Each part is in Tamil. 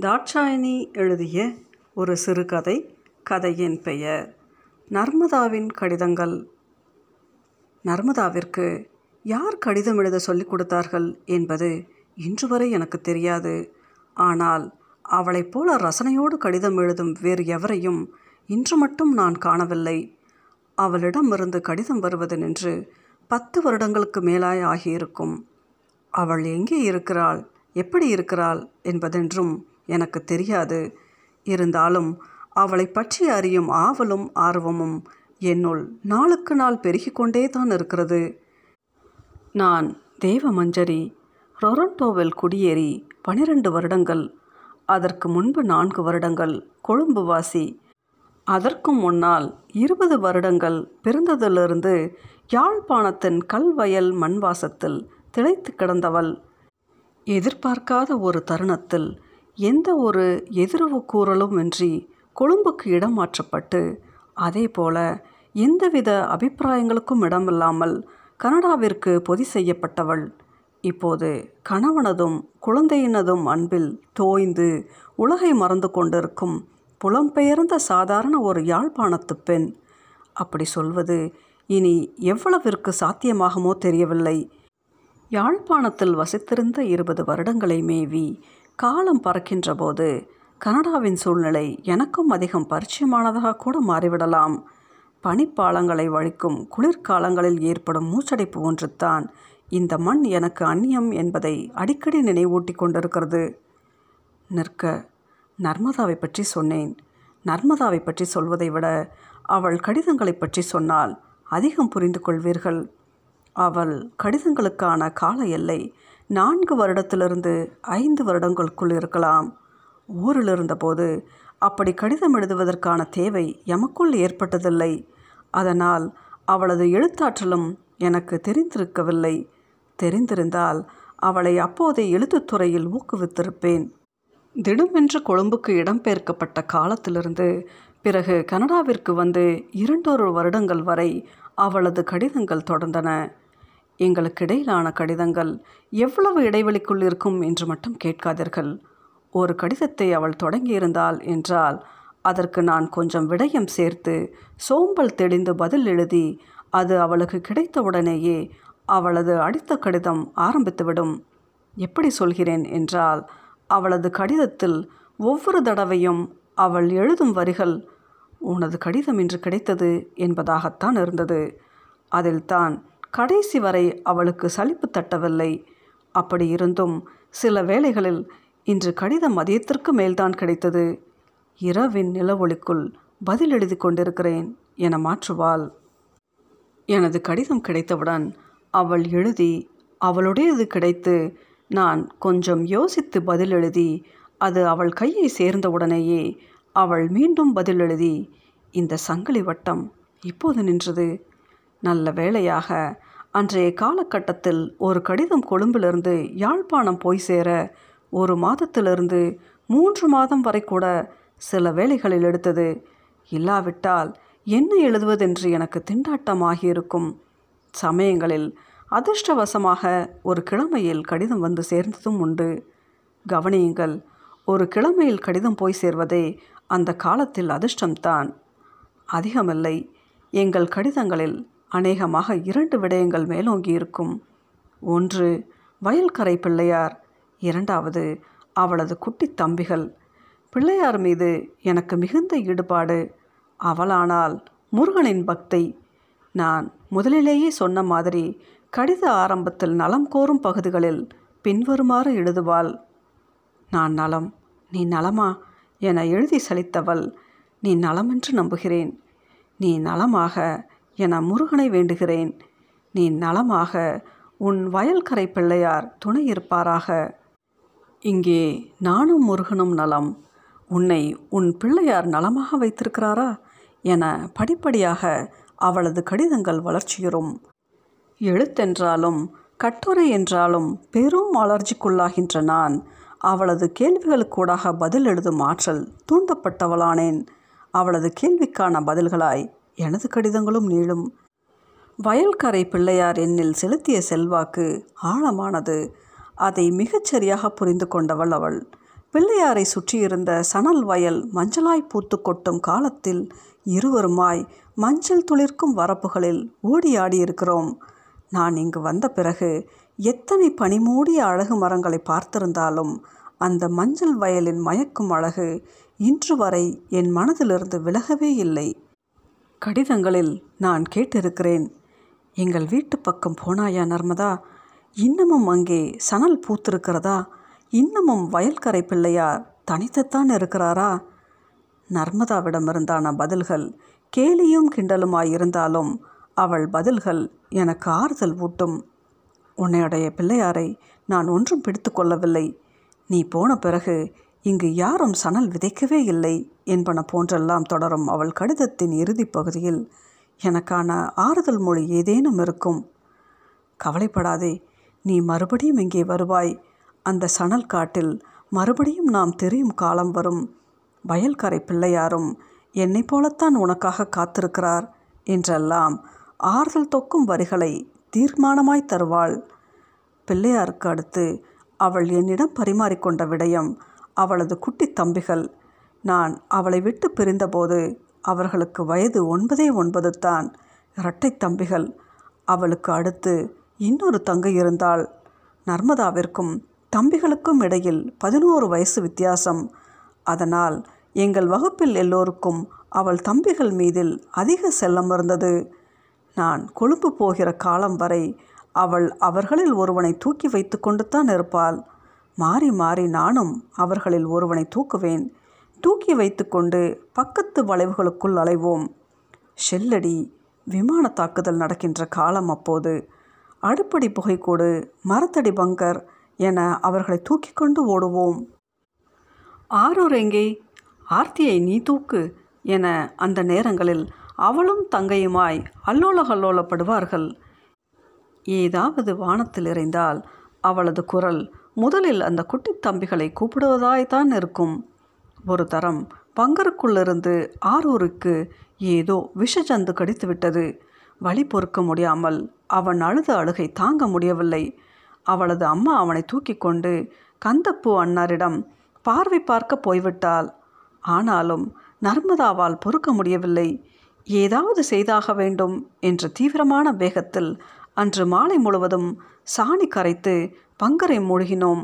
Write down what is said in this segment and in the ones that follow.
தாட்சாயணி எழுதிய ஒரு சிறுகதை கதையின் பெயர் நர்மதாவின் கடிதங்கள். நர்மதாவிற்கு யார் கடிதம் எழுத சொல்லிக் கொடுத்தார்கள் என்பது இன்று வரை எனக்கு தெரியாது. ஆனால் அவளைப் போல ரசனையோடு கடிதம் எழுதும் வேறு எவரையும் இன்று மட்டும் நான் காணவில்லை. அவளிடமிருந்து கடிதம் வருவது நின்று பத்து வருடங்களுக்கு மேலாய் ஆகியிருக்கும். அவள் எங்கே இருக்கிறாள்? எப்படி இருக்கிறாள்? என்பதென்றும் எனக்கு தெரியாது. இருந்தாலும் அவளை பற்றி அறியும் ஆவலும் ஆர்வமும் என்னுள் நாளுக்கு நாள் பெருகி கொண்டே தான் இருக்கிறது. நான் தேவமஞ்சரி ரொரண்டோவில் குடியேறி பனிரெண்டு வருடங்கள் அதற்கு முன்பு நான்கு வருடங்கள் கொழும்பு வாசி. அதற்கும் முன்னால் இருபது வருடங்கள் பிறந்ததிலிருந்து யாழ்ப்பாணத்தின் கல்வயல் மண்வாசத்தில் திளைத்து கிடந்தவள். எதிர்பார்க்காத ஒரு தருணத்தில் எந்த ஒரு எதிர்வு கூறலும் இன்றி கொழும்புக்கு இடம் மாற்றப்பட்டு அதே போல எந்தவித அபிப்பிராயங்களுக்கும் இடமில்லாமல் கனடாவிற்கு பொதி செய்யப்பட்டவள். இப்போது கணவனதும் குழந்தையினதும் அன்பில் தோய்ந்து உலகை மறந்து கொண்டிருக்கும் புலம்பெயர்ந்த சாதாரண ஒரு யாழ்ப்பாணத்து பெண். அப்படி சொல்வது இனி எவ்வளவிற்கு சாத்தியமாகுமோ தெரியவில்லை. யாழ்ப்பாணத்தில் வசித்திருந்த இருபது வருடங்களை மேவி காலம் பறக்கின்ற போது கனடாவின் சூழ்நிலை எனக்கும் அதிகம் பரிச்சயமானதாக கூட மாறிவிடலாம். பனிப்பாலங்களை வழிக்கும் குளிர்காலங்களில் ஏற்படும் மூச்சடைப்பு ஒன்றுத்தான் இந்த மண் எனக்கு அந்நியம் என்பதை அடிக்கடி நினைவூட்டி கொண்டிருக்கிறது. நிற்க நர்மதாவை பற்றி சொன்னேன். நர்மதாவை பற்றி சொல்வதை விட அவள் கடிதங்களை பற்றி சொன்னால் அதிகம் புரிந்து கொள்வீர்கள் அவள் கடிதங்களுக்கான கால எல்லை நான்கு வருடத்திலிருந்து ஐந்து வருடங்களுக்குள் இருக்கலாம். ஊரில் இருந்தபோது அப்படி கடிதம் எழுதுவதற்கான தேவை எமக்குள் ஏற்பட்டதில்லை. அதனால் அவளது எழுத்தாற்றலும் எனக்கு தெரிந்திருக்கவில்லை. தெரிந்திருந்தால் அவளை அப்போதே எழுத்துத்துறையில் ஊக்குவித்திருப்பேன். திடுமென்று கொழும்புக்கு இடம்பெயர்க்கப்பட்ட காலத்திலிருந்து பிறகு கனடாவிற்கு வந்து இரண்டொரு வருடங்கள் வரை அவளது கடிதங்கள் தொடர்ந்தன. எங்களுக்கு இடையிலான கடிதங்கள் எவ்வளவு இடைவெளிக்குள் இருக்கும் என்று மட்டும் கேட்காதீர்கள். ஒரு கடிதத்தை அவள் தொடங்கியிருந்தாள் என்றால் அதற்கு நான் கொஞ்சம் விடயம் சேர்த்து சோம்பல் தெளிந்து பதில் எழுதி அது அவளுக்கு கிடைத்தவுடனேயே அவளது அடுத்த கடிதம் ஆரம்பித்துவிடும். எப்படி சொல்கிறேன்? என்றால் அவளது கடிதத்தில் ஒவ்வொரு தடவையும் அவள் எழுதும் வரிகள் உனது கடிதம் இன்று கிடைத்தது என்பதாகத்தான் இருந்தது. அதில்தான் கடைசி வரை அவளுக்கு சலிப்பு தட்டவில்லை. அப்படி இருந்தும் சில வேளைகளில் இன்று கடிதம் மதியத்திற்கு மேல்தான் கிடைத்தது. இரவின் நிலவொளிக்குள் பதில் எழுதி கொண்டிருக்கிறேன் என மாற்றுவாள். எனது கடிதம் கிடைத்தவுடன் அவள் எழுதி அவளுடையது கிடைத்து நான் கொஞ்சம் யோசித்து பதில் எழுதி அது அவள் கையை சேர்ந்தவுடனேயே அவள் மீண்டும் பதில் எழுதி இந்த சங்கிலி வட்டம் இப்போது நின்றது. நல்ல வேளையாக அன்றைய காலகட்டத்தில் ஒரு கடிதம் கொழும்பிலிருந்து யாழ்ப்பாணம் போய் சேர ஒரு மாதத்திலிருந்து மூன்று மாதம் வரை கூட சில வேலைகளில் எடுத்தது. இல்லாவிட்டால் என்ன எழுதுவதென்று எனக்கு திண்டாட்டமாகியிருக்கும். சமயங்களில் அதிர்ஷ்டவசமாக ஒரு கிழமையில் கடிதம் வந்து சேர்ந்ததும் உண்டு. கவனியுங்கள் ஒரு கிழமையில் கடிதம் போய் சேர்வதே அந்த காலத்தில் அதிர்ஷ்டம்தான். அதிகமில்லை. எங்கள் கடிதங்களில் அநேகமாக இரண்டு விடயங்கள் மேலோங்கி இருக்கும் ஒன்று வயல்கரை பிள்ளையார். இரண்டாவது அவளது குட்டி தம்பிகள். பிள்ளையார் மீது எனக்கு மிகுந்த ஈடுபாடு. அவளானால் முருகனின் பக்தை. நான் முதலிலேயே சொன்ன மாதிரி கடித ஆரம்பத்தில் நலம் கோரும் பகுதிகளில் பின்வருமாறு எழுதுவாள். நான் நலம் நீ நலமா? என எழுதி சலித்தவள் நீ நலமென்று நம்புகிறேன். நீ நலமாக என முருகனை வேண்டுகிறேன். நீ நலமாக உன் வயல்கரை பிள்ளையார் துணை இருப்பாராக. இங்கே நானும் முருகனும் நலம். உன்னை உன் பிள்ளையார் நலமாக வைத்திருக்கிறாரா? என படிப்படியாக அவளது கடிதங்கள் வளர்ச்சியுறும். எழுத்தென்றாலும் கட்டுரை என்றாலும் பெரும் அலர்ஜிக்குள்ளாகின்ற நான் அவளது கேள்விகளுக்கூடாக பதில் எழுதும் ஆற்றல் தூண்டப்பட்டவளானேன். அவளது கேள்விக்கான பதில்களாய் எனது கடிதங்களும் நீளும். வயல்கரை பிள்ளையார் என்னில் செலுத்திய செல்வாக்கு ஆழமானது. அதை மிகச்சரியாக புரிந்து கொண்டவள் அவள். பிள்ளையாரை சுற்றியிருந்த சணல் வயல் மஞ்சளாய் பூத்து கொட்டும் காலத்தில் இருவருமாய் மஞ்சள் துளிர்க்கும் வரப்புகளில் ஓடி ஆடியிருக்கிறோம் நான் இங்கு வந்த பிறகு எத்தனை பனிமூடிய அழகு மரங்களை பார்த்திருந்தாலும் அந்த மஞ்சள் வயலின் மயக்கும் அழகு இன்று வரை என் மனதிலிருந்து விலகவே இல்லை. கடிதங்களில் நான் கேட்டிருக்கிறேன். எங்கள் வீட்டு பக்கம் போனாயா நர்மதா? இன்னமும் அங்கே சணல் பூத்திருக்கிறதா? இன்னமும் வயல்கரை பிள்ளையார் தனித்துத்தான் இருக்கிறாரா? நர்மதாவிடமிருந்தான பதில்கள் கேலியும் கிண்டலுமாயிருந்தாலும் அவள் பதில்கள் எனக்கு ஆறுதல் ஊட்டும். உன்னையுடைய பிள்ளையாரை நான் ஒன்றும் பிடித்து கொள்ளவில்லை. நீ போன பிறகு இங்கு யாரும் சணல் விதைக்கவே இல்லை என்பன போன்றெல்லாம் தொடரும் அவள் கடிதத்தின் இறுதிப் பகுதியில் எனக்கான ஆறுதல் மொழி ஏதேனும் இருக்கும். கவலைப்படாதே நீ மறுபடியும் இங்கே வருவாய். அந்த சணல் காட்டில் மறுபடியும் நாம் தெரியும் காலம் வரும். வயல்கரை பிள்ளையாரும் என்னை போலத்தான் உனக்காக காத்திருக்கிறார் என்றெல்லாம் ஆறுதல் தொக்கும் வரிகளை தீர்மானமாய் தருவாள். பிள்ளையாருக்கு அடுத்து அவள் என்னிடம் பரிமாறிக்கொண்ட விடயம் அவளது குட்டி தம்பிகள். நான் அவளை விட்டு பிரிந்தபோது அவர்களுக்கு வயது ஒன்பதே ஒன்பது தான். இரட்டை தம்பிகள். அவளுக்கு அடுத்து இன்னொரு தங்கை இருந்தாள். நர்மதாவிற்கும் தம்பிகளுக்கும் இடையில் பதினோரு வயசு வித்தியாசம். அதனால் எங்கள் வகுப்பில் எல்லோருக்கும் அவள் தம்பிகள் மீதில் அதிக செல்லம் இருந்தது. நான் கொழும்பு போகிற காலம் வரை அவள் அவர்களில் ஒருவனை தூக்கி வைத்து கொண்டு தான் இருப்பாள். மாறி மாறி நானும் அவர்களில் ஒருவனை தூக்குவேன். தூக்கி வைத்துக்கொண்டு பக்கத்து வளைவுகளுக்குள் அலைவோம். ஷெல்லடி விமான தாக்குதல் நடக்கின்ற காலம் அப்போது. அடுப்படி புகைக்கூடு மரத்தடி பங்கர் என அவர்களை தூக்கி கொண்டு ஓடுவோம். ஆரூர் எங்கே ஆர்த்தியை நீ தூக்கு என அந்த நேரங்களில் அவளும் தங்கையுமாய் அல்லோல கல்லோலப்படுவார்கள் ஏதாவது வானத்தில் இறைந்தால் அவளது குரல் முதலில் அந்த குட்டி தம்பிகளை கூப்பிடுவதாய்த்தான் இருக்கும். ஒரு தரம் பங்கருக்குள்ளிருந்து ஆரூருக்கு ஏதோ விஷஜந்து கடித்து விட்டது வழி பொறுக்க முடியாமல் அவன் அழுத அழுகை தாங்க முடியவில்லை. அவளது அம்மா அவனை தூக்கி கொண்டு கந்தப்பூ அன்னாரிடம் பார்வை பார்க்க போய்விட்டாள். ஆனாலும் நர்மதாவால் பொறுக்க முடியவில்லை. ஏதாவது செய்தாக வேண்டும் என்ற தீவிரமான வேகத்தில் அன்று மாலை முழுவதும் சாணி கரைத்து பங்கரை மூழ்கினோம்.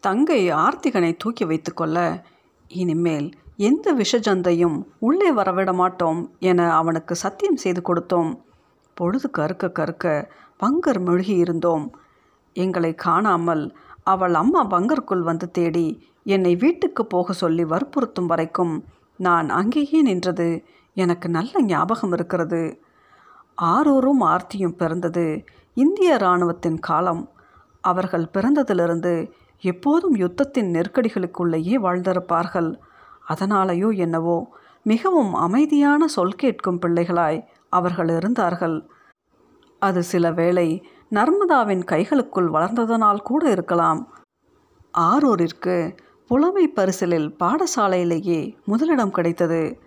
தங்கை ஆர்த்திகனை தூக்கி வைத்துக்கொள்ள இனிமேல் எந்த விஷஜந்தையும் உள்ளே வரவிட மாட்டோம் என அவனுக்கு சத்தியம் செய்து கொடுத்தோம். பொழுது கருக்க கருக்க பங்கர் மூழ்கி இருந்தோம். எங்களை காணாமல் அவள் அம்மா பங்கருக்குள் வந்து தேடி என்னை வீட்டுக்கு போக சொல்லி வற்புறுத்தும் வரைக்கும் நான் அங்கேயே நின்றது எனக்கு நல்ல ஞாபகம் இருக்கிறது. ஆரூரும் ஆர்த்தியும் பிறந்தது இந்திய இராணுவத்தின் காலம். அவர்கள் பிறந்ததிலிருந்து எப்போதும் யுத்தத்தின் நெருக்கடிகளுக்குள்ளேயே வாழ்ந்திருப்பார்கள். அதனாலேயோ என்னவோ மிகவும் அமைதியான சொல் கேட்கும் பிள்ளைகளாய் அவர்கள் இருந்தார்கள். அது சில வேளை நர்மதாவின் கைகளுக்குள் வளர்ந்ததனால் கூட இருக்கலாம். ஆரூரிற்கு புலமை பரிசலில் பாடசாலையிலேயே முதலிடம் கிடைத்தது.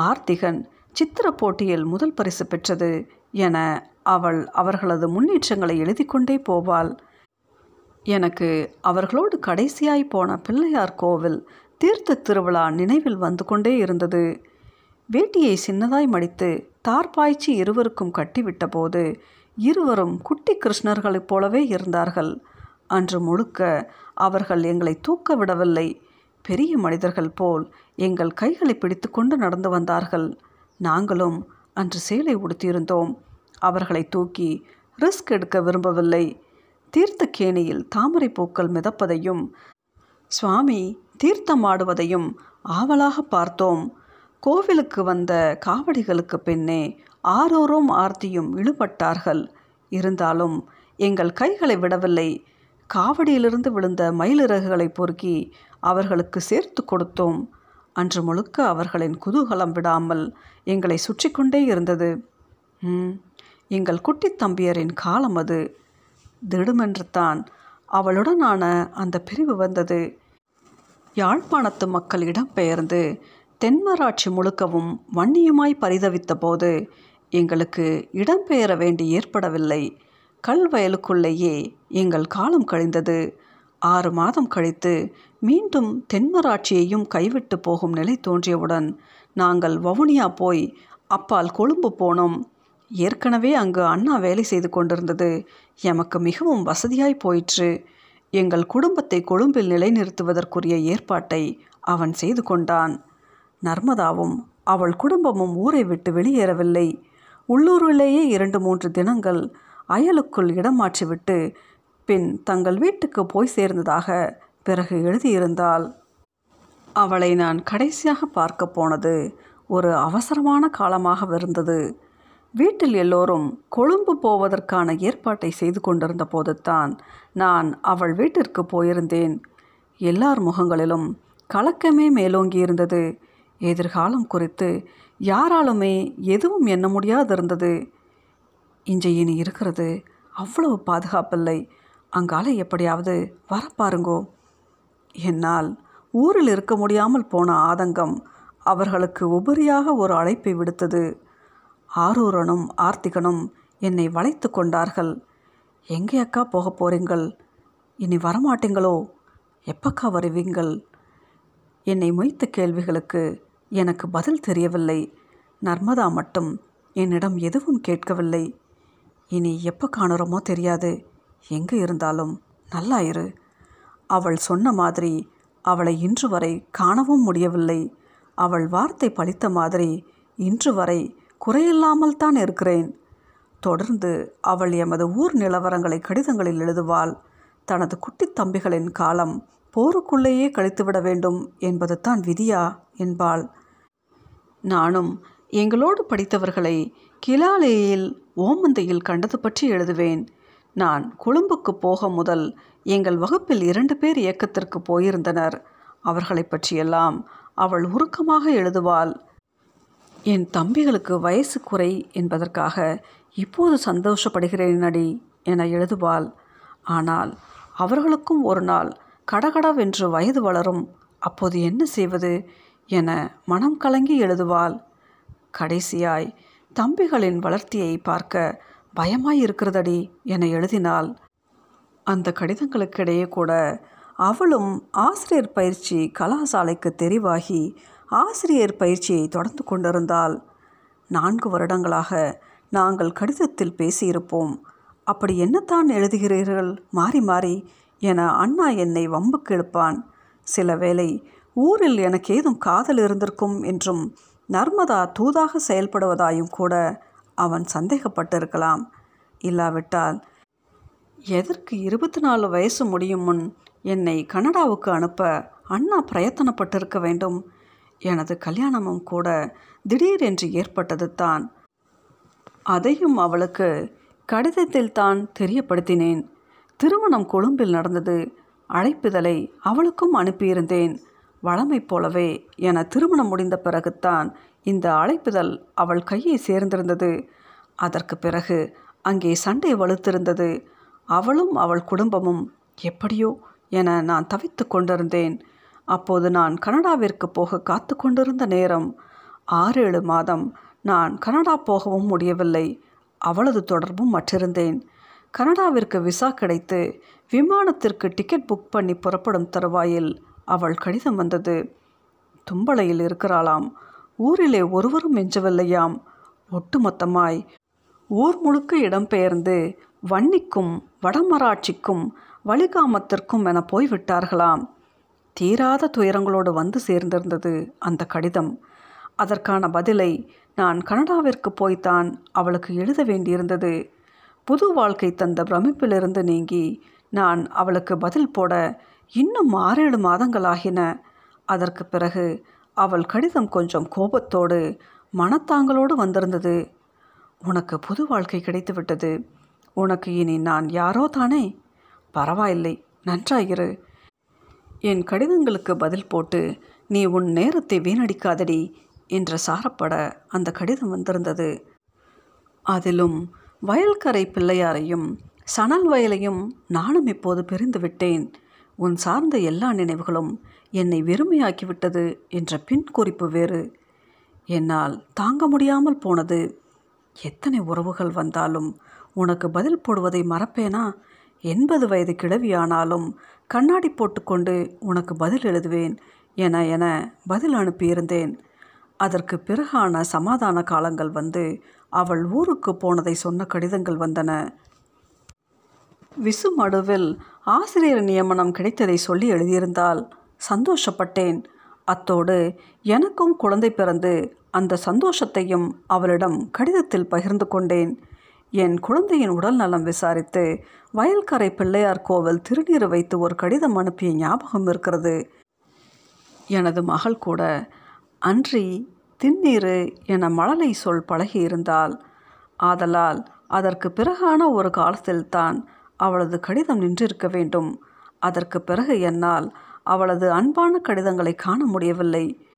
ஆர்த்திகன் சித்திர போட்டியில் முதல் பரிசு பெற்றது என அவள் அவர்களது முன்னேற்றங்களை எழுதி கொண்டே போவாள். எனக்கு அவர்களோடு கடைசியாய் போன பிள்ளையார் கோவில் தீர்த்த திருவிழா நினைவில் வந்து கொண்டே இருந்தது. வேட்டியை சின்னதாய் மடித்து தார்பாய்ச்சி இருவருக்கும் கட்டிவிட்ட போது இருவரும் குட்டி கிருஷ்ணர்களைப் போலவே இருந்தார்கள். அன்று முழுக்க அவர்கள் எங்களை தூக்க விடவில்லை. பெரிய மனிதர்கள் போல் எங்கள் கைகளை பிடித்து கொண்டு நடந்து வந்தார்கள். நாங்களும் அன்று சேலை உடுத்தியிருந்தோம். அவர்களை தூக்கி ரிஸ்க் எடுக்க விரும்பவில்லை. தீர்த்தக்கேணியில் தாமரை பூக்கள் மிதப்பதையும் சுவாமி தீர்த்தமாடுவதையும் ஆவலாக பார்த்தோம். கோவிலுக்கு வந்த காவடிகளுக்கு பின்னே ஆரோரும் ஆர்த்தியும் இழுபட்டார்கள். இருந்தாலும் எங்கள் கைகளை விடவில்லை. காவடியிலிருந்து விழுந்த மயிலிறகுகளை பொறுக்கி அவர்களுக்கு சேர்த்து கொடுத்தோம். அன்று முழுக்க அவர்களின் குதூகலம் விடாமல் எங்களை சுற்றி கொண்டே இருந்தது எங்கள் குட்டி தம்பியரின் காலம் அது. திடுமென்று தான் அவளுடனான அந்த பிரிவு வந்தது. யாழ்ப்பாணத்து மக்கள் இடம்பெயர்ந்து தென்மராட்சி முழுக்கவும் வன்னியுமாய் பரிதவித்த போது எங்களுக்கு இடம்பெயர வேண்டி ஏற்படவில்லை. கல் வயலுக்குள்ளேயே எங்கள் காலம் கழிந்தது. ஆறு மாதம் கழித்து மீண்டும் தென்மராட்சியையும் கைவிட்டு போகும் நிலை தோன்றியவுடன் நாங்கள் வவுனியா போய் அப்பால் கொழும்பு போனோம். ஏற்கனவே அங்கு அண்ணா வேலை செய்து கொண்டிருந்தது. எமக்கு மிகவும் வசதியாய் போயிற்று. எங்கள் குடும்பத்தை கொழும்பில் நிலைநிறுத்துவதற்குரிய ஏற்பாட்டை அவன் செய்து கொண்டான். நர்மதாவும் அவள் குடும்பமும் ஊரை விட்டு வெளியேறவில்லை. உள்ளூரிலேயே இரண்டு மூன்று தினங்கள் அயலுக்குள் இடம் மாற்றிவிட்டு பின் தங்கள் வீட்டுக்கு போய் சேர்ந்ததாக பிறகு எழுதியிருந்தாள். அவளை நான் கடைசியாக பார்க்க போனது ஒரு அவசரமான காலமாகவிருந்தது வீட்டில் எல்லோரும் கொழும்பு போவதற்கான ஏற்பாட்டை செய்து கொண்டிருந்த போதுத்தான் நான் அவள் வீட்டிற்கு போயிருந்தேன். எல்லார் முகங்களிலும் கலக்கமே மேலோங்கி இருந்தது. எதிர்காலம் குறித்து யாராலுமே எதுவும் எண்ண முடியாதிருந்தது. இன்று இனி இருக்கிறது அவ்வளவு பாதுகாப்பில்லை. அங்கால எப்படியாவது வரப்பாருங்கோ என்னால் ஊரில் இருக்க முடியாமல் போன ஆதங்கம் அவர்களுக்கு உபரியாக ஒரு அழைப்பை விடுத்தது. ஆரூரனும் ஆர்த்திகனும் என்னை வளைத்து கொண்டார்கள். எங்கே அக்கா போக போறீங்கள்? இனி வரமாட்டீங்களோ? எப்பக்கா வருவீங்கள்? என்னை மொய்த்த கேள்விகளுக்கு எனக்கு பதில் தெரியவில்லை. நர்மதா மட்டும் என்னிடம் எதுவும் கேட்கவில்லை. இனி எப்போ காணுறோமோ தெரியாது. எங்கே இருந்தாலும் நல்லா இரு அவள் சொன்ன மாதிரி அவளை இன்று வரை காணவும் முடியவில்லை. அவள் வார்த்தை பழித்த மாதிரி இன்று வரை குறையில்லாமல் தான் இருக்கிறேன். தொடர்ந்து அவள் எமது ஊர் நிலவரங்களை கடிதங்களில் எழுதுவாள். தனது குட்டித் தம்பிகளின் காலம் போருக்குள்ளேயே கழித்துவிட வேண்டும் என்பது தான் விதியா என்பாள். நானும் எங்களோடு படித்தவர்களை கிலாலேயில் ஓமந்தையில் கண்டது பற்றி எழுதுவேன். நான் கொழும்புக்கு போக முதல் எங்கள் வகுப்பில் இரண்டு பேர் இயக்கத்திற்கு போயிருந்தனர். அவர்களை பற்றியெல்லாம் அவள் உருக்கமாக எழுதுவாள். என் தம்பிகளுக்கு வயசு குறை என்பதற்காக இப்போது சந்தோஷப்படுகிறேன் அடி என எழுதுவாள். ஆனால் அவர்களுக்கும் ஒரு நாள் கடகடவென்று வயது வளரும் அப்போது என்ன செய்வது என மனம் கலங்கி எழுதுவாள். கடைசியாய் தம்பிகளின் வளர்த்தியை பார்க்க பயமாய் இருக்கிறதடி என எழுதினாள். அந்த கடிதங்களுக்கிடையே கூட அவளும் ஆசிரியர் பயிற்சி கலாசாலைக்கு தெரிவாகி ஆசிரியர் பயிற்சியை தொடர்ந்து கொண்டிருந்தாள். நான்கு வருடங்களாக நாங்கள் கடிதத்தில் பேசியிருப்போம். அப்படி என்னத்தான் எழுதுகிறீர்கள்? மாறி மாறி என அண்ணா என்னை வம்புக்கு இழுப்பான் சில வேளை ஊரில் எனக்கு ஏதும் காதல் இருந்திருக்கும் என்றும் நர்மதா தூதாக செயல்படுவதாயும் கூட அவன் சந்தேகப்பட்டிருக்கலாம். இல்லாவிட்டால் எதற்கு இருபத்தி நாலு வயசு முடியும் முன் என்னை கனடாவுக்கு அனுப்ப அண்ணா பிரயத்தனப்பட்டிருக்க வேண்டும். எனது கல்யாணமும் கூட திடீரென்று ஏற்பட்டது தான். அதையும் அவளுக்கு கடிதத்தில் தான் தெரியப்படுத்தினேன். திருமணம் கொழும்பில் நடந்தது. அழைப்புதலை அவளுக்கும் அனுப்பியிருந்தேன். வழமை போலவே என திருமணம் முடிந்த பிறகுத்தான் இந்த அழைப்புதல் அவள் கையை சேர்ந்திருந்தது. அதற்கு பிறகு அங்கே சண்டை வலுத்திருந்தது. அவளும் அவள் குடும்பமும் எப்படியோ என நான் தவித்து கொண்டிருந்தேன். அப்போது நான் கனடாவிற்கு போக காத்து கொண்டிருந்த நேரம் ஆறு ஏழு மாதம். நான் கனடா போகவும் முடியவில்லை. அவளது தொடர்பும் மற்றிருந்தேன். கனடாவிற்கு விசா கிடைத்து விமானத்திற்கு டிக்கெட் புக் பண்ணி புறப்படும் தருவாயில் அவள் கடிதம் வந்தது. தும்பளையில் இருக்கிறாளாம். ஊரிலே ஒருவரும் மிஞ்சவில்லையாம். ஒட்டுமொத்தமாய் ஊர் முழுக்க இடம்பெயர்ந்து வன்னிக்கும் வடமராட்சிக்கும் வலிகாமத்திற்கும் என போய்விட்டார்களாம். தீராத துயரங்களோடு வந்து சேர்ந்திருந்தது அந்த கடிதம். அதற்கான பதிலை நான் கனடாவிற்கு போய்த்தான் அவளுக்கு எழுத வேண்டியிருந்தது. புது வாழ்க்கை தந்த பிரமிப்பிலிருந்து நீங்கி நான் அவளுக்கு பதில் போட இன்னும் ஆறேழு மாதங்களாகின. அதற்கு பிறகு அவள் கடிதம் கொஞ்சம் கோபத்தோடு மனத்தாங்களோடு வந்திருந்தது. உனக்கு புது வாழ்க்கை கிடைத்துவிட்டது. உனக்கு இனி நான் யாரோ தானே? பரவாயில்லை. நன்றாயிரு. என் கடிதங்களுக்கு பதில் போட்டு நீ உன் நேரத்தை வீணடிக்காதடி என்ற சாரப்பட அந்த கடிதம் வந்திருந்தது. அதிலும் வயல்கரை பிள்ளையாரையும் சணல் வயலையும் நானும் இப்போது பிரிந்து விட்டேன் உன் சார்ந்த எல்லா நினைவுகளும் என்னை வெறுமையாக்கிவிட்டது என்ற பின் குறிப்பு வேறு. என்னால் தாங்க முடியாமல் போனது. எத்தனை உறவுகள் வந்தாலும் உனக்கு பதில் போடுவதை மறப்பேனா? எண்பது வயது கிழவியானாலும் கண்ணாடி போட்டுக்கொண்டு உனக்கு பதில் எழுதுவேன் என என பதில் அனுப்பியிருந்தேன். அதற்கு பிறகான சமாதான காலங்கள் வந்து அவள் ஊருக்கு போனதை சொன்ன கடிதங்கள் வந்தன. விசு மடுவில் ஆசிரியர் நியமனம் கிடைத்ததை சொல்லி எழுதியிருந்தாள். சந்தோஷப்பட்டேன். அத்தோடு எனக்கும் குழந்தை பிறந்து அந்த சந்தோஷத்தையும் அவளிடம் கடிதத்தில் பகிர்ந்து கொண்டேன். என் குழந்தையின் உடல் நலம் விசாரித்து வயல்கரை பிள்ளையார் கோவில் திருநீர் வைத்து ஒரு கடிதம் அனுப்பிய ஞாபகம் இருக்கிறது. எனது மகள் கூட அன்றி திண்ணீரு என மழலை சொல் பழகியிருந்தாள் ஆதலால் அதற்கு பிறகான ஒரு காலத்தில்தான் அவளது கடிதம் நின்றிருக்க வேண்டும். அதற்கு பிறகு என்னால் அவளது அன்பான கடிதங்களை காண முடியவில்லை.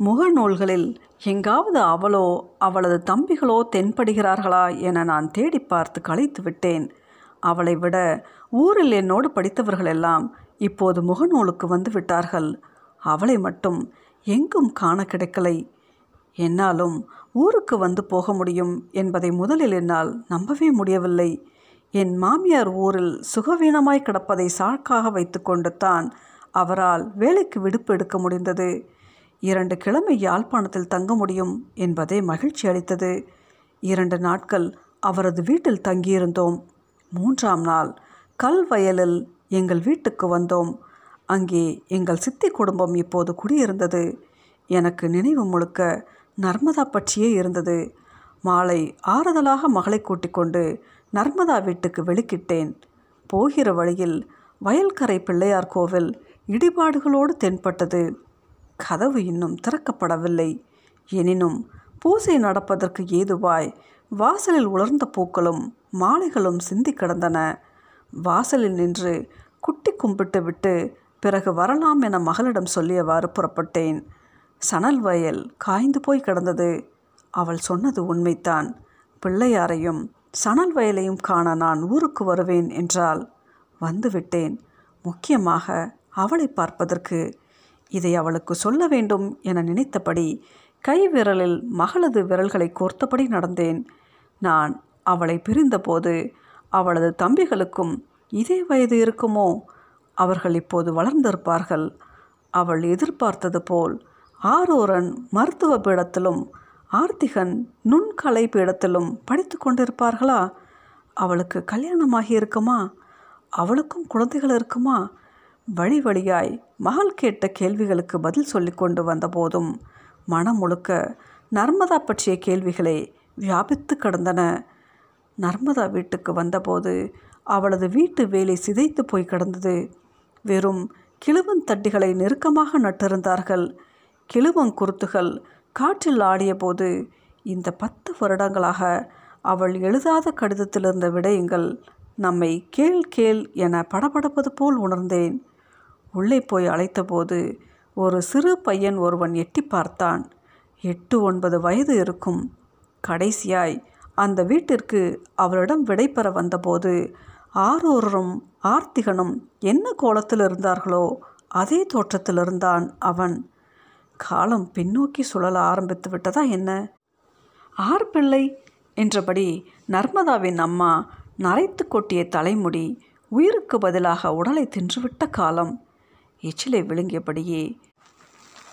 முகநூல்களில் எங்காவது அவளோ அவளது தம்பிகளோ தென்படுகிறார்களா என நான் தேடி பார்த்து களைத்து விட்டேன். அவளை விட ஊரில் என்னோடு படித்தவர்கள் எல்லாம் இப்போது முகநூலுக்கு வந்து விட்டார்கள். அவளை மட்டும் எங்கும் காண கிடைக்கலை. என்னாலும் ஊருக்கு வந்து போக முடியும் என்பதை முதலில் என்னால் நம்பவே முடியவில்லை. என் மாமியார் ஊரில் சுகவீனமாய் கிடப்பதை சாக்காக வைத்துக்கொண்டு தான் அவரால் வேலைக்கு விடுப்பு எடுக்க முடிந்தது. இரண்டு கிழமை யாழ்ப்பாணத்தில் தங்க முடியும் என்பதே மகிழ்ச்சி அளித்தது. இரண்டு நாட்கள் அவரது வீட்டில் தங்கியிருந்தோம். மூன்றாம் நாள் கல்வயலில் எங்கள் வீட்டுக்கு வந்தோம். அங்கே எங்கள் சித்தி குடும்பம் இப்போது குடியிருந்தது. எனக்கு நினைவு முழுக்க நர்மதா பற்றியே இருந்தது. மாலை ஆறுதலாக மகளை கூட்டிக் கொண்டு நர்மதா வீட்டுக்கு வெளிக்கிட்டேன். போகிற வழியில் வயல்கரை பிள்ளையார் கோவில் இடிபாடுகளோடு தென்பட்டது. கதவு இன்னும் திறக்கப்படவில்லை. எனினும் பூசை நடப்பதற்கு ஏதுவாய் வாசலில் உலர்ந்த பூக்களும் மாலைகளும் சிந்தி கிடந்தன. வாசலில் நின்று குட்டி கும்பிட்டு விட்டு பிறகு வரலாம் என மகளிடம் சொல்லியவாறு புறப்பட்டேன். சணல் வயல் காய்ந்து போய் கிடந்தது. அவள் சொன்னது உண்மைத்தான் பிள்ளையாரையும் சணல் வயலையும் காண நான் ஊருக்கு வருவேன் என்றால் வந்துவிட்டேன். முக்கியமாக அவளை பார்ப்பதற்கு. இதை அவளுக்கு சொல்ல வேண்டும் என நினைத்தபடி கை விரலில் மகளது விரல்களை கோர்த்தபடி நடந்தேன். நான் அவளை பிரிந்தபோது அவளது தம்பிகளுக்கும் இதே வயது இருக்குமோ? அவர்கள் இப்போது வளர்ந்திருப்பார்கள். அவள் எதிர்பார்த்தது போல் ஆரோரன் மருத்துவ பீடத்திலும் ஆர்த்திகன் நுண்கலை பீடத்திலும் படித்து கொண்டிருப்பார்களா? அவளுக்கு கல்யாணமாகி இருக்குமா? அவளுக்கும் குழந்தைகள் இருக்குமா? வழி வழியாய் மகள் கேட்ட கேள்விகளுக்கு பதில் சொல்லி கொண்டு வந்தபோதும் மனம் முழுக்க நர்மதா பற்றிய கேள்விகளை வியாபித்து கிடந்தன. நர்மதா வீட்டுக்கு வந்தபோது அவளது வீட்டு வேலை சிதைத்து போய் கிடந்தது. வெறும் கிழுவன் தட்டிகளை நெருக்கமாக நட்டிருந்தார்கள். கிழுவங்குருத்துகள் காற்றில் ஆடியபோது இந்த பத்து வருடங்களாக அவள் எழுதாத கடிதத்தில் இருந்த விடயங்கள் நம்மை கேள் கேள் என படபடப்பது போல் உணர்ந்தேன். உள்ளே போய் அழைத்தபோது ஒரு சிறு பையன் ஒருவன் எட்டி பார்த்தான். எட்டு ஒன்பது வயது இருக்கும். கடைசியாய் அந்த வீட்டிற்கு அவளிடம் விடைபெற வந்தபோது ஆரூரரும் ஆர்த்திகனும் என்ன கோலத்தில் இருந்தார்களோ அதே தோற்றத்தில் இருந்தான் அவன். காலம் பின்னோக்கி சுழல ஆரம்பித்து விட்டதா என்ன? ஆர் பிள்ளை! என்றபடி நர்மதாவின் அம்மா நரைத்து கொட்டிய தலைமுடி உயிருக்கு பதிலாக உடலை தின்றுவிட்ட காலம். எச்சிலை விழுங்கியபடியே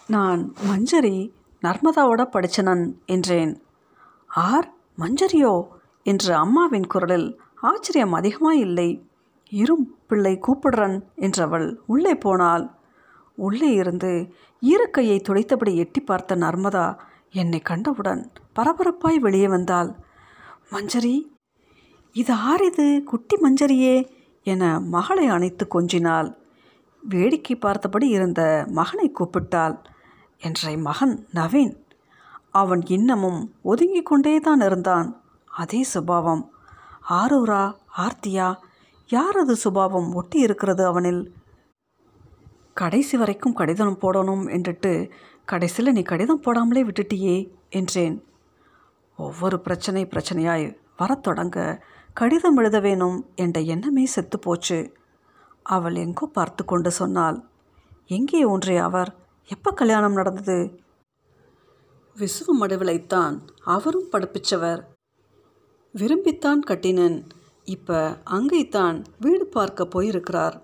நான் மஞ்சரி நர்மதாவோட படிச்சனன் என்றேன். ஆர் மஞ்சரியோ? என்று அம்மாவின் குரலில் ஆச்சரியம் அதிகமாக இல்லை இரும் பிள்ளை கூப்பிடுறன் என்றவள் உள்ளே போனாள். உள்ளே இருந்து ஈரக்கையை துடைத்தபடி எட்டி பார்த்த நர்மதா என்னை கண்டவுடன் பரபரப்பாய் வெளியே வந்தாள். மஞ்சரி இது ஆறிது குட்டி மஞ்சரியே? என மகளை அணைத்து கொஞ்சினாள். வேடிக்கை பார்த்தபடி இருந்த மகனை கூப்பிட்டாள். என்ற மகன் நவீன். அவன் இன்னமும் ஒதுங்கி கொண்டே தான் இருந்தான். அதே சுபாவம். ஆரூரா ஆர்த்தியா யாரது சுபாவம் ஒட்டி இருக்கிறது அவனில்? கடைசி வரைக்கும் கடிதம் போடணும் என்றுட்டு கடைசியில் நீ கடிதம் போடாமலே விட்டுட்டியே என்றேன். ஒவ்வொரு பிரச்சனை பிரச்சனையாய் வரத் தொடங்க கடிதம் எழுத வேணும் என்ற எண்ணமே செத்து போச்சு. அவள் எங்கோ பார்த்து கொண்டு சொன்னாள் எங்கே ஒன்றே அவர்? எப்போ கல்யாணம் நடந்தது? விசுவ மடுவிலைத்தான் அவரும் படிப்பிச்சவர். விரும்பித்தான் கட்டினன் இப்போ அங்கேத்தான் வீடு பார்க்க போயிருக்கிறார்.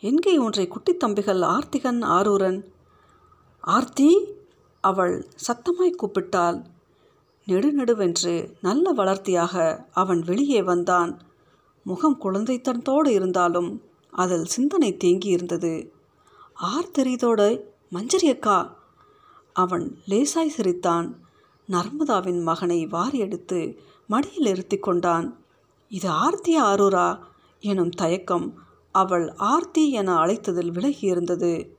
எங்கே ஒன்றை குட்டித் தம்பிகள் ஆர்த்திகன் ஆரூரன். ஆர்த்தி அவள் சத்தமாய் கூப்பிட்டாள். நெடுநெடுவென்று நல்ல வளர்த்தியாக அவன் வெளியே வந்தான். முகம் குழந்தைத்தனத்தோடு இருந்தாலும் அதில் சிந்தனை தேங்கி இருந்தது ஆர் தெரியுதோட அவன் லேசாய் சிரித்தான். நர்மதாவின் மகனை வாரி எடுத்து மடியில் இருத்தி கொண்டான். இது ஆர்த்தியா ஆரூரா? எனும் தயக்கம் அவள் ஆர்த்தி என அழைத்ததில் விலகியிருந்தது இருந்தது.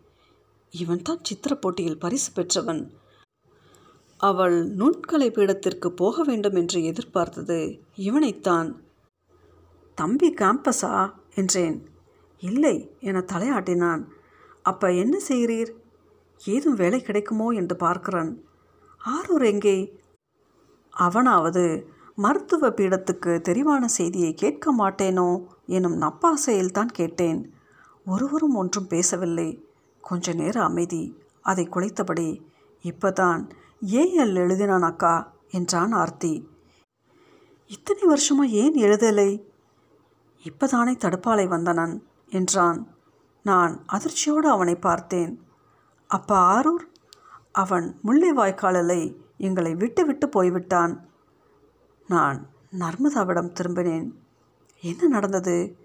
இவன்தான் சித்திர போட்டியில் பரிசு பெற்றவன். அவள் நுண்கலை பீடத்திற்கு போக வேண்டும் என்று எதிர்பார்த்தது. இவனைத்தான் தம்பி கேம்பஸா? என்றேன். இல்லை என தலையாட்டினான். அப்ப என்ன செய்கிறீர்? ஏதும் வேலை கிடைக்குமோ? என்று பார்க்கிறான். ஆரூர் எங்கே? அவனாவது. மருத்துவ பீடத்துக்கு தெரிவான செய்தியை கேட்க மாட்டேனோ எனும் நப்பாசையில் தான் கேட்டேன். ஒருவரும் ஒன்றும் பேசவில்லை. கொஞ்ச நேர அமைதி. அதை குலைத்தபடி இப்பதான் ஏஎல் எழுதினான் அக்கா என்றான் ஆர்த்தி. இத்தனை வருஷமா ஏன் எழுதலை? இப்பதானே தடுப்பாலை வந்தனன் என்றான். நான் அதிர்ச்சியோடு அவனை பார்த்தேன். அப்பா ஆரூர்? அவன் முல்லை வாய்க்காலலை எங்களை விட்டு விட்டு போய்விட்டான். நான் நர்மதாவிடம் திரும்பினேன். என்ன நடந்தது?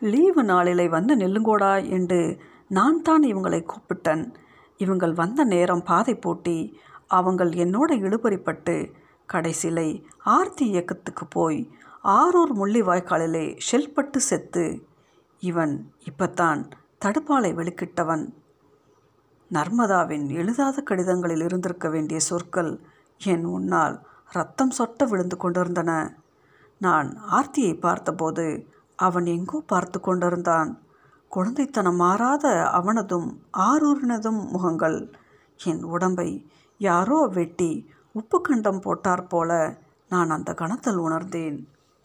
லீவு நாளிலே வந்து நெல்லுங்கோடா என்று நான் தான் இவங்களை கூப்பிட்டேன். இவங்கள் வந்த நேரம் பாதை போட்டி அவங்கள் என்னோட இழுபறிப்பட்டு கடைசிலை ஆர்த்தி இயக்கத்துக்கு போய் ஆரூர் முள்ளிவாய்க்காலிலே ஷெல்பட்டு செத்து இவன் இப்பத்தான் தடுப்பாலை வெளிக்கிட்டவன். நர்மதாவின் எழுதாத கடிதங்களில் இருந்திருக்க வேண்டிய சொற்கள் என் உன்னால் ரத்தம் சொட்ட விழுந்து கொண்டிருந்தன. நான் ஆர்த்தியை பார்த்தபோது அவன் எங்கோ பார்த்து கொண்டிருந்தான். குழந்தைத்தனம் மாறாத அவனதும் ஆரூரினதும் முகங்கள். என் உடம்பை யாரோ வெட்டி உப்பு கண்டம் போட்டார் போல நான் அந்த கணத்தில் உணர்ந்தேன்.